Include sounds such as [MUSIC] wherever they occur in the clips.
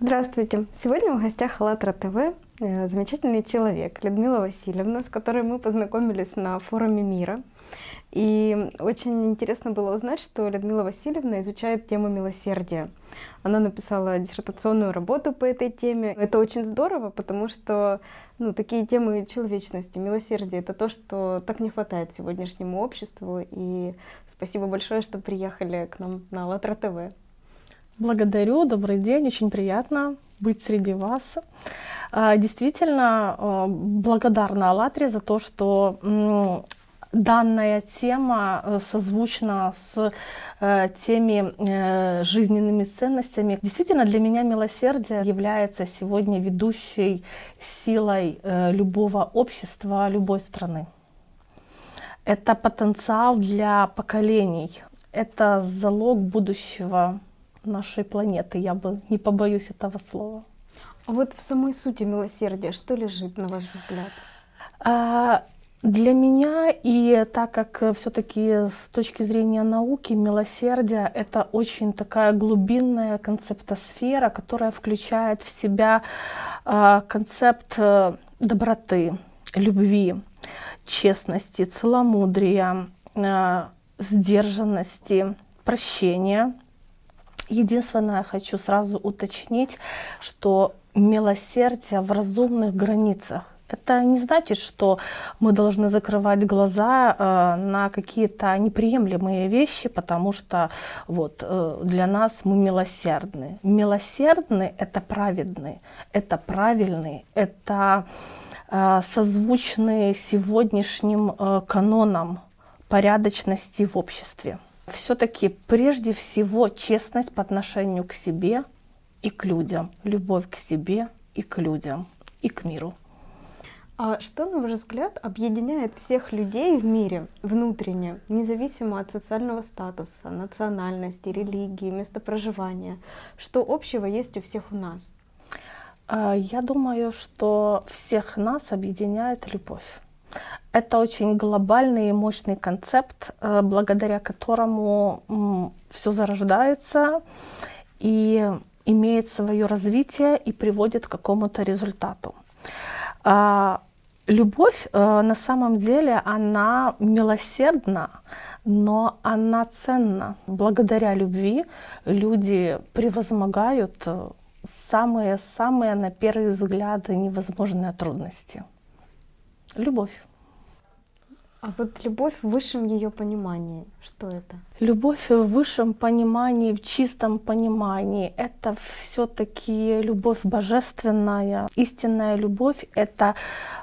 Здравствуйте! Сегодня в гостях АЛЛАТРА ТВ э, замечательный человек Людмила Васильевна, с которой мы познакомились на форуме мира. И очень интересно было узнать, что Людмила Васильевна изучает тему милосердия. Она написала диссертационную работу по этой теме. Это очень здорово, потому что ну, такие темы человечности, милосердия — это то, что так не хватает сегодняшнему обществу. И спасибо большое, что приехали к нам на АЛЛАТРА ТВ. Благодарю, добрый день, очень приятно быть среди вас. А, действительно, а, благодарна «АЛЛАТРе» за то, что данная тема э, созвучна с э, теми э, жизненными ценностями. Действительно, для меня милосердие является сегодня ведущей силой любого общества, любой страны. Это потенциал для поколений, это залог будущего нашей планеты. Я бы не побоюсь этого слова. А вот в самой сути милосердия что лежит, на ваш взгляд? А, для меня, и так как все-таки с точки зрения науки, милосердие — это очень такая глубинная концептосфера, которая включает в себя э, концепт э, доброты, любви, честности, целомудрия, э, сдержанности, прощения. Единственное, хочу сразу уточнить, что милосердие в разумных границах это не значит, что мы должны закрывать глаза э, на какие-то неприемлемые вещи, потому что вот э, для нас мы милосердны. Милосердны — это праведны, это правильный, это э, созвучны сегодняшним э, канонам порядочности в обществе. Все-таки прежде всего честность по отношению к себе и к людям, любовь к себе и к людям и к миру. А что, на ваш взгляд, объединяет всех людей в мире внутренне, независимо от социального статуса, национальности, религии, места проживания? Что общего есть у всех у нас? А, я думаю, что всех нас объединяет любовь. Это очень глобальный и мощный концепт, э, благодаря которому все зарождается и имеет свое развитие и приводит к какому-то результату. А, Любовь э, на самом деле, она милосердна, но она ценна. Благодаря любви люди превозмогают самые-самые, на первый взгляд, невозможные трудности. Любовь. А вот любовь в высшем ее понимании, что это? Любовь в высшем понимании, в чистом понимании, это все-таки любовь божественная. Истинная любовь — это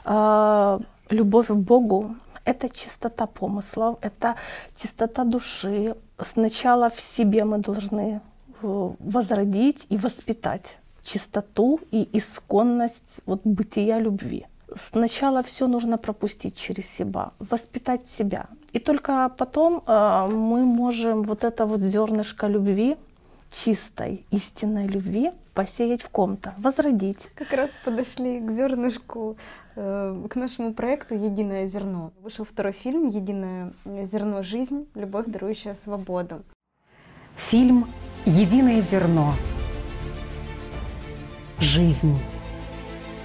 э, любовь к Богу, это чистота помыслов, это чистота души. Сначала в себе мы должны э, возродить и воспитать чистоту и исконность вот, бытия любви сначала все нужно пропустить через себя, воспитать себя. И только потом э, мы можем вот это вот зернышко любви, чистой, истинной любви посеять в ком-то, возродить. Как раз подошли к зернышку, э, к нашему проекту «Единое зерно». Вышел второй фильм «Единое зерно. Жизнь. Любовь, дарующая свободу». Фильм «Единое зерно. Жизнь.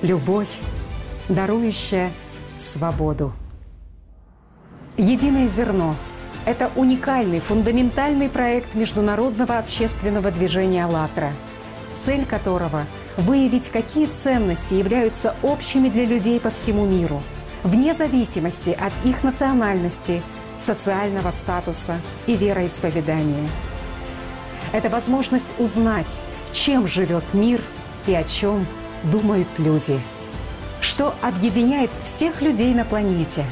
Любовь, дарующая свободу. «Единое зерно» – это уникальный, фундаментальный проект международного общественного движения «АЛЛАТРА», цель которого – выявить, какие ценности являются общими для людей по всему миру, вне зависимости от их национальности, социального статуса и вероисповедания. Это возможность узнать, чем живет мир и о чем думают люди – что объединяет всех людей на планете.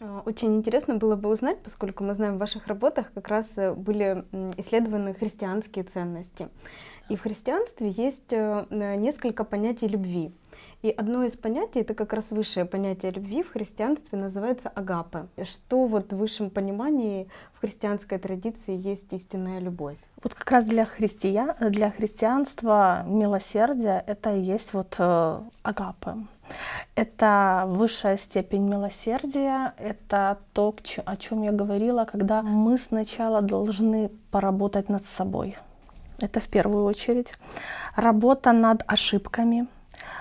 А, очень интересно было бы узнать, поскольку мы знаем в ваших работах как раз э, были исследованы христианские ценности. И в христианстве есть э, несколько понятий любви. И одно из понятий, это как раз высшее понятие любви в христианстве называется агапе. Что вот в высшем понимании в христианской традиции есть истинная любовь? Вот как раз для, христиан, для христианства милосердие — это и есть вот э, агапы. Это высшая степень милосердия, это то, о чем я говорила, когда мы сначала должны поработать над собой. это в первую очередь. Работа над ошибками,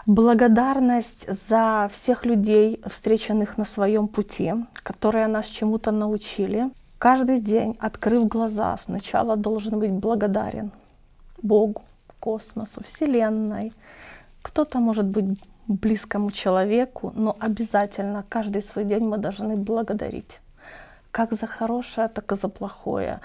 благодарность за всех людей, встреченных на своем пути, которые нас чему-то научили. Каждый день, открыв глаза, сначала должен быть благодарен Богу, космосу, Вселенной. Кто-то может быть близкому человеку, но обязательно каждый свой день мы должны благодарить. Как за хорошее, так и за плохое.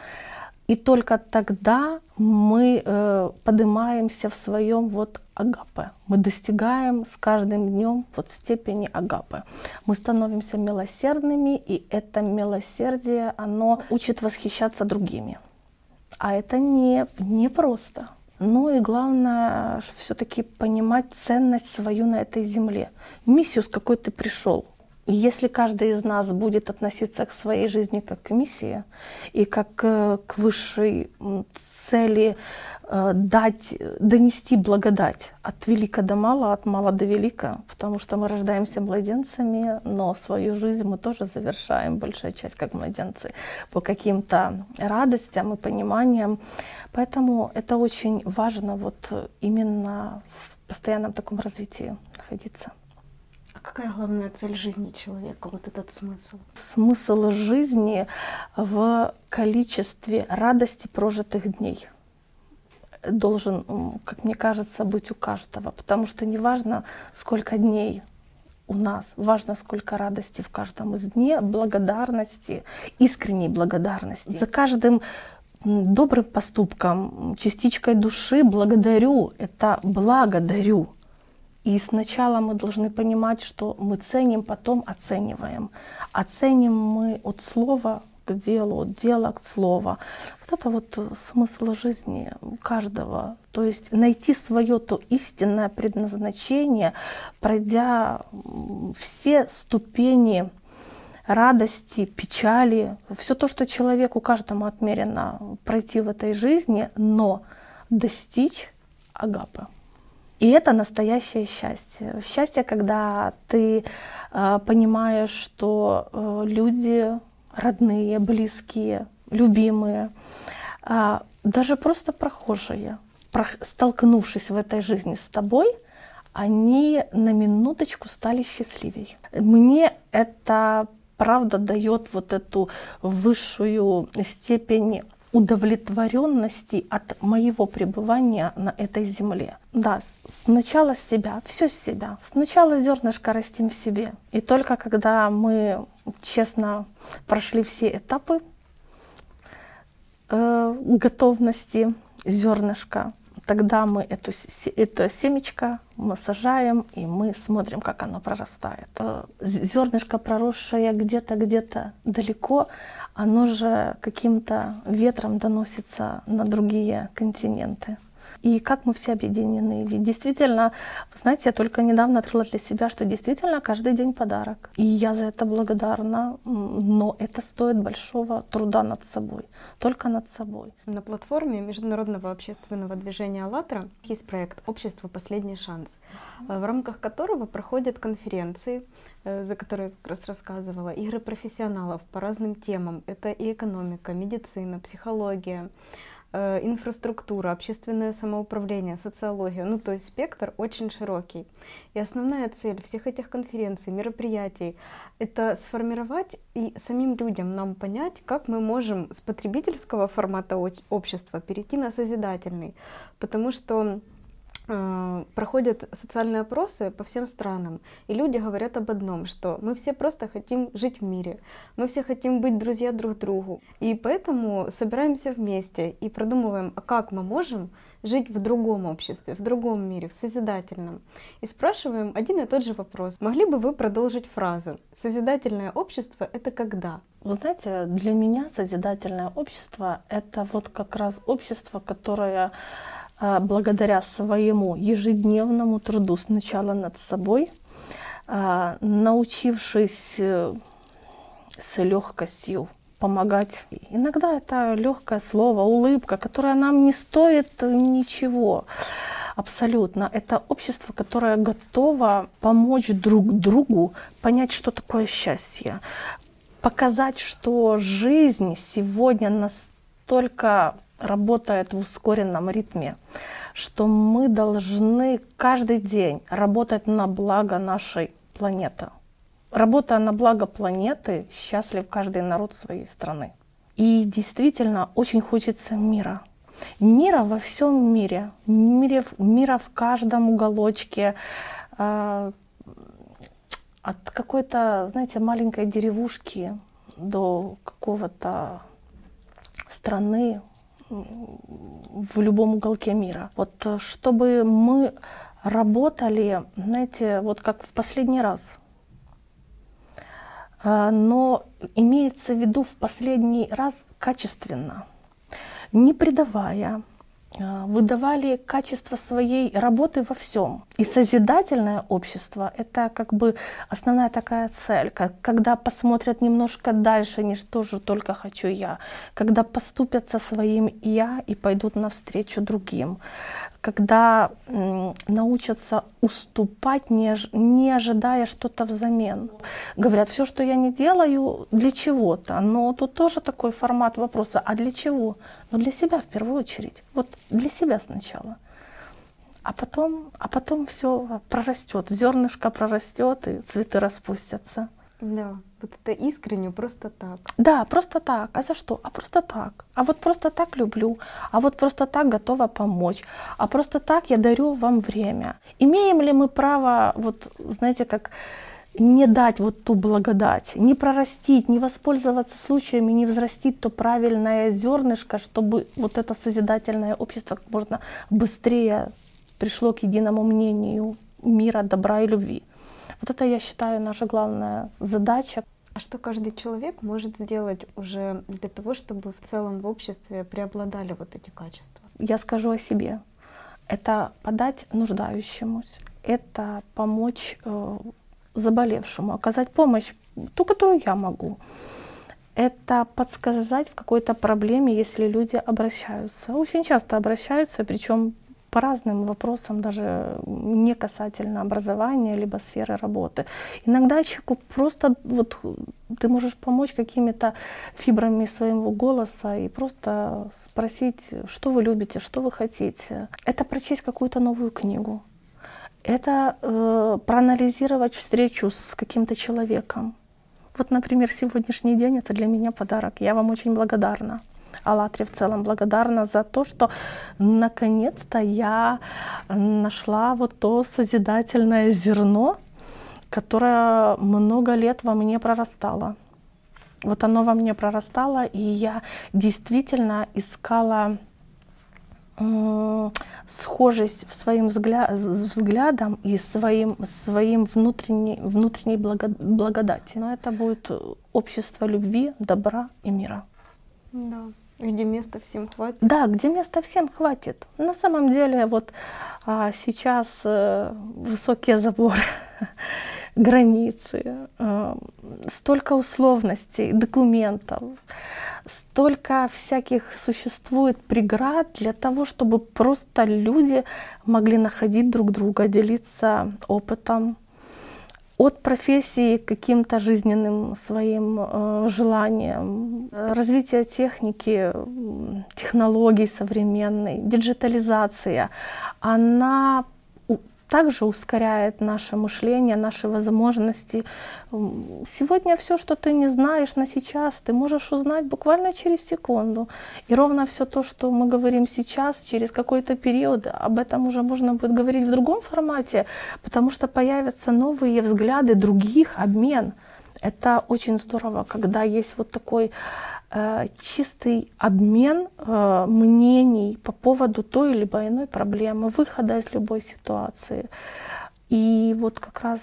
И только тогда мы э, поднимаемся в своем вот агапе. Мы достигаем с каждым днем вот степени агапы. Мы становимся милосердными, и это милосердие, оно учит восхищаться другими. А это не, не просто. Ну и главное, все-таки понимать ценность свою на этой земле. Миссию, с какой ты пришел. И если каждый из нас будет относиться к своей жизни как к миссии и как к высшей цели э, дать, донести благодать от велика до мала, от мала до велика, потому что мы рождаемся младенцами, но свою жизнь мы тоже завершаем, большая часть как младенцы, по каким-то радостям и пониманиям. Поэтому это очень важно вот именно в постоянном таком развитии находиться. Какая главная цель жизни человека, вот этот смысл? Смысл жизни в количестве радости прожитых дней должен, как мне кажется, быть у каждого. Потому что не важно, сколько дней у нас, важно, сколько радости в каждом из дней, благодарности, искренней благодарности. За каждым добрым поступком, частичкой души благодарю, это благодарю. И сначала мы должны понимать, что мы ценим, потом оцениваем. Оценим мы от слова к делу, от дела к слову. Вот это вот смысл жизни каждого. То есть найти свое то истинное предназначение, пройдя все ступени радости, печали, все то, что человеку каждому отмерено пройти в этой жизни, но достичь агапы. И это настоящее счастье. Счастье, когда ты э, понимаешь, что э, люди родные, близкие, любимые, э, даже просто прохожие, про, столкнувшись в этой жизни с тобой, они на минуточку стали счастливей. Мне это правда дает вот эту высшую степень удовлетворенности от моего пребывания на этой земле. Да, сначала с себя, все с себя. Сначала зернышко растим в себе. И только когда мы честно прошли все этапы э, готовности зернышка, тогда мы эту, это семечко мы сажаем, и мы смотрим, как оно прорастает. Э, Зернышко, проросшее где-то, где-то далеко, оно же каким-то ветром доносится на другие континенты и как мы все объединены. Ведь действительно, знаете, я только недавно открыла для себя, что действительно каждый день подарок. И я за это благодарна, но это стоит большого труда над собой, только над собой. На платформе Международного общественного движения «АЛЛАТРА» есть проект «Общество. Последний шанс», в рамках которого проходят конференции, э, за которые как раз рассказывала, игры профессионалов по разным темам. Это и экономика, медицина, психология, Э, инфраструктура, общественное самоуправление, социология. Ну, то есть спектр очень широкий. И основная цель всех этих конференций, мероприятий — это сформировать и самим людям нам понять, как мы можем с потребительского формата общества перейти на созидательный. Потому что Э, проходят социальные опросы по всем странам, и люди говорят об одном, что мы все просто хотим жить в мире, мы все хотим быть друзья друг другу, и поэтому собираемся вместе и продумываем, а как мы можем жить в другом обществе, в другом мире, в созидательном. И спрашиваем один и тот же вопрос. Могли бы вы продолжить фразу «Созидательное общество — это когда?» Вы знаете, для меня созидательное общество — это вот как раз общество, которое благодаря своему ежедневному труду сначала над собой, а, научившись э, с легкостью помогать. Иногда это легкое слово, улыбка, которая нам не стоит ничего. Абсолютно. Это общество, которое готово помочь друг другу понять, что такое счастье. Показать, что жизнь сегодня настолько работает в ускоренном ритме, что мы должны каждый день работать на благо нашей планеты. Работая на благо планеты, счастлив каждый народ своей страны. И действительно очень хочется мира. Мира во всем мире, мире, мира в каждом уголочке, э, от какой-то, знаете, маленькой деревушки до какого-то страны в любом уголке мира. Вот э, чтобы мы работали, знаете, вот как в последний раз. Э, но имеется в виду в последний раз качественно, не предавая, выдавали качество своей работы во всем. И созидательное общество — это как бы основная такая цель, когда посмотрят немножко дальше, не что же только хочу я, когда поступят со своим «я» и пойдут навстречу другим, когда научатся уступать, не, не ожидая что-то взамен. Говорят, все, что я не делаю, для чего-то. Но тут тоже такой формат вопроса, а для чего? Ну для себя в первую очередь. Вот для себя сначала. А потом, а потом все прорастет, зернышко прорастет и цветы распустятся. Да, вот это искренне, просто так. Да, просто так. А за что? А просто так. А вот просто так люблю. А вот просто так готова помочь. А просто так я дарю вам время. Имеем ли мы право, вот знаете, как не дать вот ту благодать, не прорастить, не воспользоваться случаями, не взрастить то правильное зернышко, чтобы вот это созидательное общество как можно быстрее пришло к единому мнению мира, добра и любви. Вот это, я считаю, наша главная задача. А что каждый человек может сделать уже для того, чтобы в целом в обществе преобладали вот эти качества? Я скажу о себе. Это подать нуждающемуся, это помочь э, заболевшему, оказать помощь, ту, которую я могу. Это подсказать в какой-то проблеме, если люди обращаются. Очень часто обращаются, причем по разным вопросам, даже не касательно образования, либо сферы работы. Иногда человеку просто вот ты можешь помочь какими-то фибрами своего голоса и просто спросить, что вы любите, что вы хотите. Это прочесть какую-то новую книгу. Это э, проанализировать встречу с каким-то человеком. Вот, например, сегодняшний день это для меня подарок. Я вам очень благодарна. Аллатре в целом благодарна за то, что наконец-то я нашла вот то созидательное зерно, которое много лет во мне прорастало. Вот оно во мне прорастало, и я действительно искала схожесть в своим взгля взглядом и своим, своим внутренней, внутренней благо благодати. Но это будет общество любви, добра и мира. Да. Где места всем хватит? Да, где места всем хватит. На самом деле вот а, сейчас э, высокие заборы, [LAUGHS] границы, э, столько условностей, документов, столько всяких существует преград для того, чтобы просто люди могли находить друг друга, делиться опытом, от профессии к каким-то жизненным своим э, желаниям, развитие техники, технологий современной, диджитализация, она также ускоряет наше мышление, наши возможности. Сегодня все, что ты не знаешь на сейчас, ты можешь узнать буквально через секунду. И ровно все то, что мы говорим сейчас, через какой-то период, об этом уже можно будет говорить в другом формате, потому что появятся новые взгляды других, обмен. Это очень здорово, когда есть вот такой чистый обмен э, мнений по поводу той или иной проблемы, выхода из любой ситуации. И вот как раз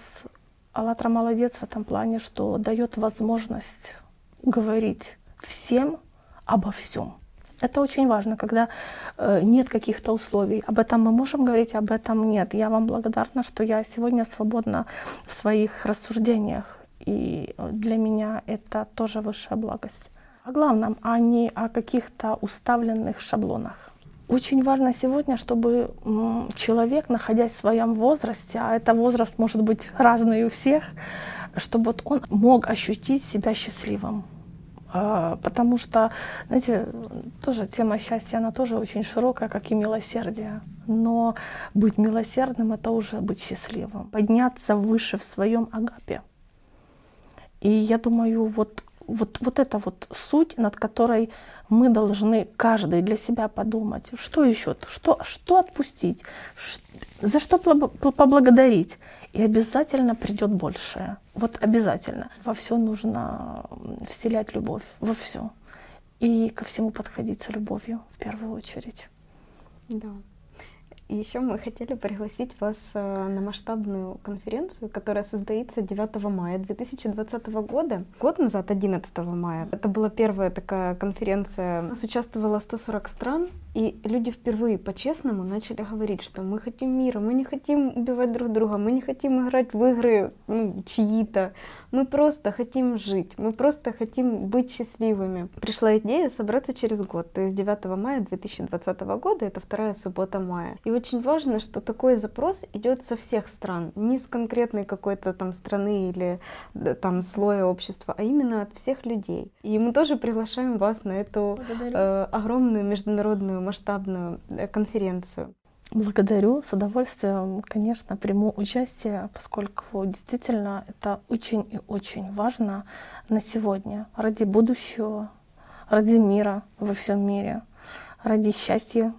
АЛЛАТРА молодец в этом плане, что дает возможность говорить всем обо всем. Это очень важно, когда э, нет каких-то условий. Об этом мы можем говорить, об этом нет. Я вам благодарна, что я сегодня свободна в своих рассуждениях. И для меня это тоже высшая благость. О главном, а не о каких-то уставленных шаблонах. Очень важно сегодня, чтобы человек, находясь в своем возрасте, а это возраст может быть разный у всех, чтобы вот он мог ощутить себя счастливым. А, потому что, знаете, тоже тема счастья, она тоже очень широкая, как и милосердие. Но быть милосердным — это уже быть счастливым. Подняться выше в своем агапе. И я думаю, вот, вот, вот это вот суть, над которой мы должны каждый для себя подумать, что еще, что, что отпустить, за что поблагодарить. И обязательно придет большее. Вот обязательно. Во все нужно вселять любовь, во все. И ко всему подходить с любовью в первую очередь. Да. И еще мы хотели пригласить вас э, на масштабную конференцию, которая состоится 9 мая 2020 года. Год назад, 11 мая, это была первая такая конференция. У нас участвовало 140 стран, и люди впервые по-честному начали говорить, что мы хотим мира, мы не хотим убивать друг друга, мы не хотим играть в игры ну, чьи-то, мы просто хотим жить, мы просто хотим быть счастливыми. Пришла идея собраться через год, то есть 9 мая 2020 года, это вторая суббота мая. И очень важно, что такой запрос идет со всех стран, не с конкретной какой-то там страны или там слоя общества, а именно от всех людей. И мы тоже приглашаем вас на эту э, огромную международную масштабную э, конференцию. Благодарю, с удовольствием, конечно, приму участие, поскольку действительно это очень и очень важно на сегодня, ради будущего, ради мира во всем мире, ради счастья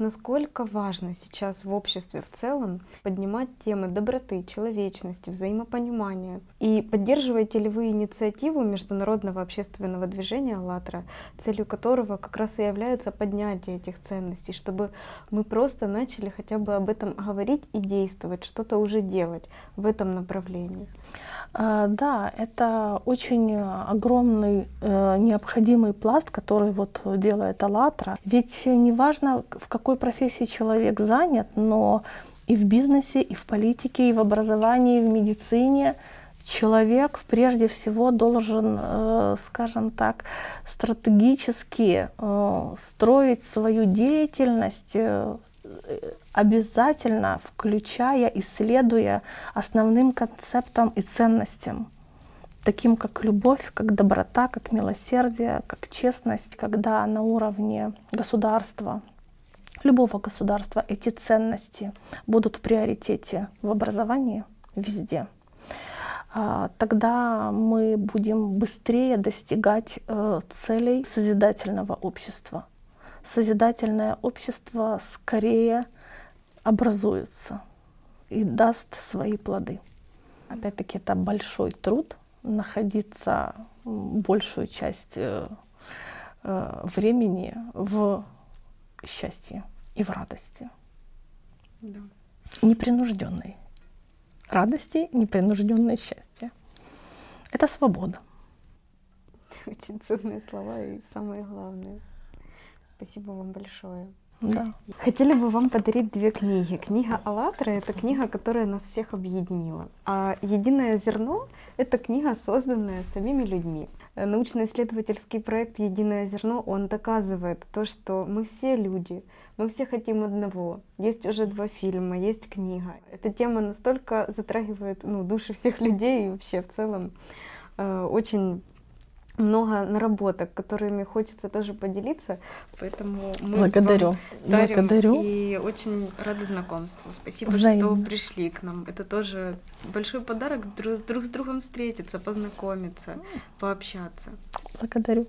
Насколько важно сейчас в обществе в целом поднимать темы доброты, человечности, взаимопонимания? И поддерживаете ли вы инициативу международного общественного движения «АЛЛАТРА», целью которого как раз и является поднятие этих ценностей, чтобы мы просто начали хотя бы об этом говорить и действовать, что-то уже делать в этом направлении? А, да, это очень огромный э, необходимый пласт, который вот делает «АЛЛАТРА». Ведь неважно, в какой профессии человек занят, но и в бизнесе, и в политике, и в образовании, и в медицине человек прежде всего должен, э, скажем так, стратегически э, строить свою деятельность обязательно включая, исследуя основным концептам и ценностям, таким как любовь, как доброта, как милосердие, как честность, когда на уровне государства, любого государства эти ценности будут в приоритете в образовании везде, а, тогда мы будем быстрее достигать э, целей созидательного общества. Созидательное общество скорее образуется и даст свои плоды. Опять-таки это большой труд находиться большую часть э, э, времени в счастье и в радости. Да. Непринужденной радости, непринужденное счастье. Это свобода. Очень ценные слова и самое главное. Спасибо вам большое. Да. Хотели бы вам подарить две книги. Книга «АЛЛАТРА» — это книга, которая нас всех объединила. А «Единое зерно» — это книга, созданная самими людьми. Научно-исследовательский проект «Единое зерно», он доказывает то, что мы все люди, мы все хотим одного. Есть уже два фильма, есть книга. Эта тема настолько затрагивает ну, души всех людей и вообще в целом э, очень много наработок, которыми хочется тоже поделиться, поэтому мы благодарю, благодарю и очень рады знакомству. Спасибо, Взаимно. что пришли к нам. Это тоже большой подарок друг, друг с другом встретиться, познакомиться, пообщаться. Благодарю.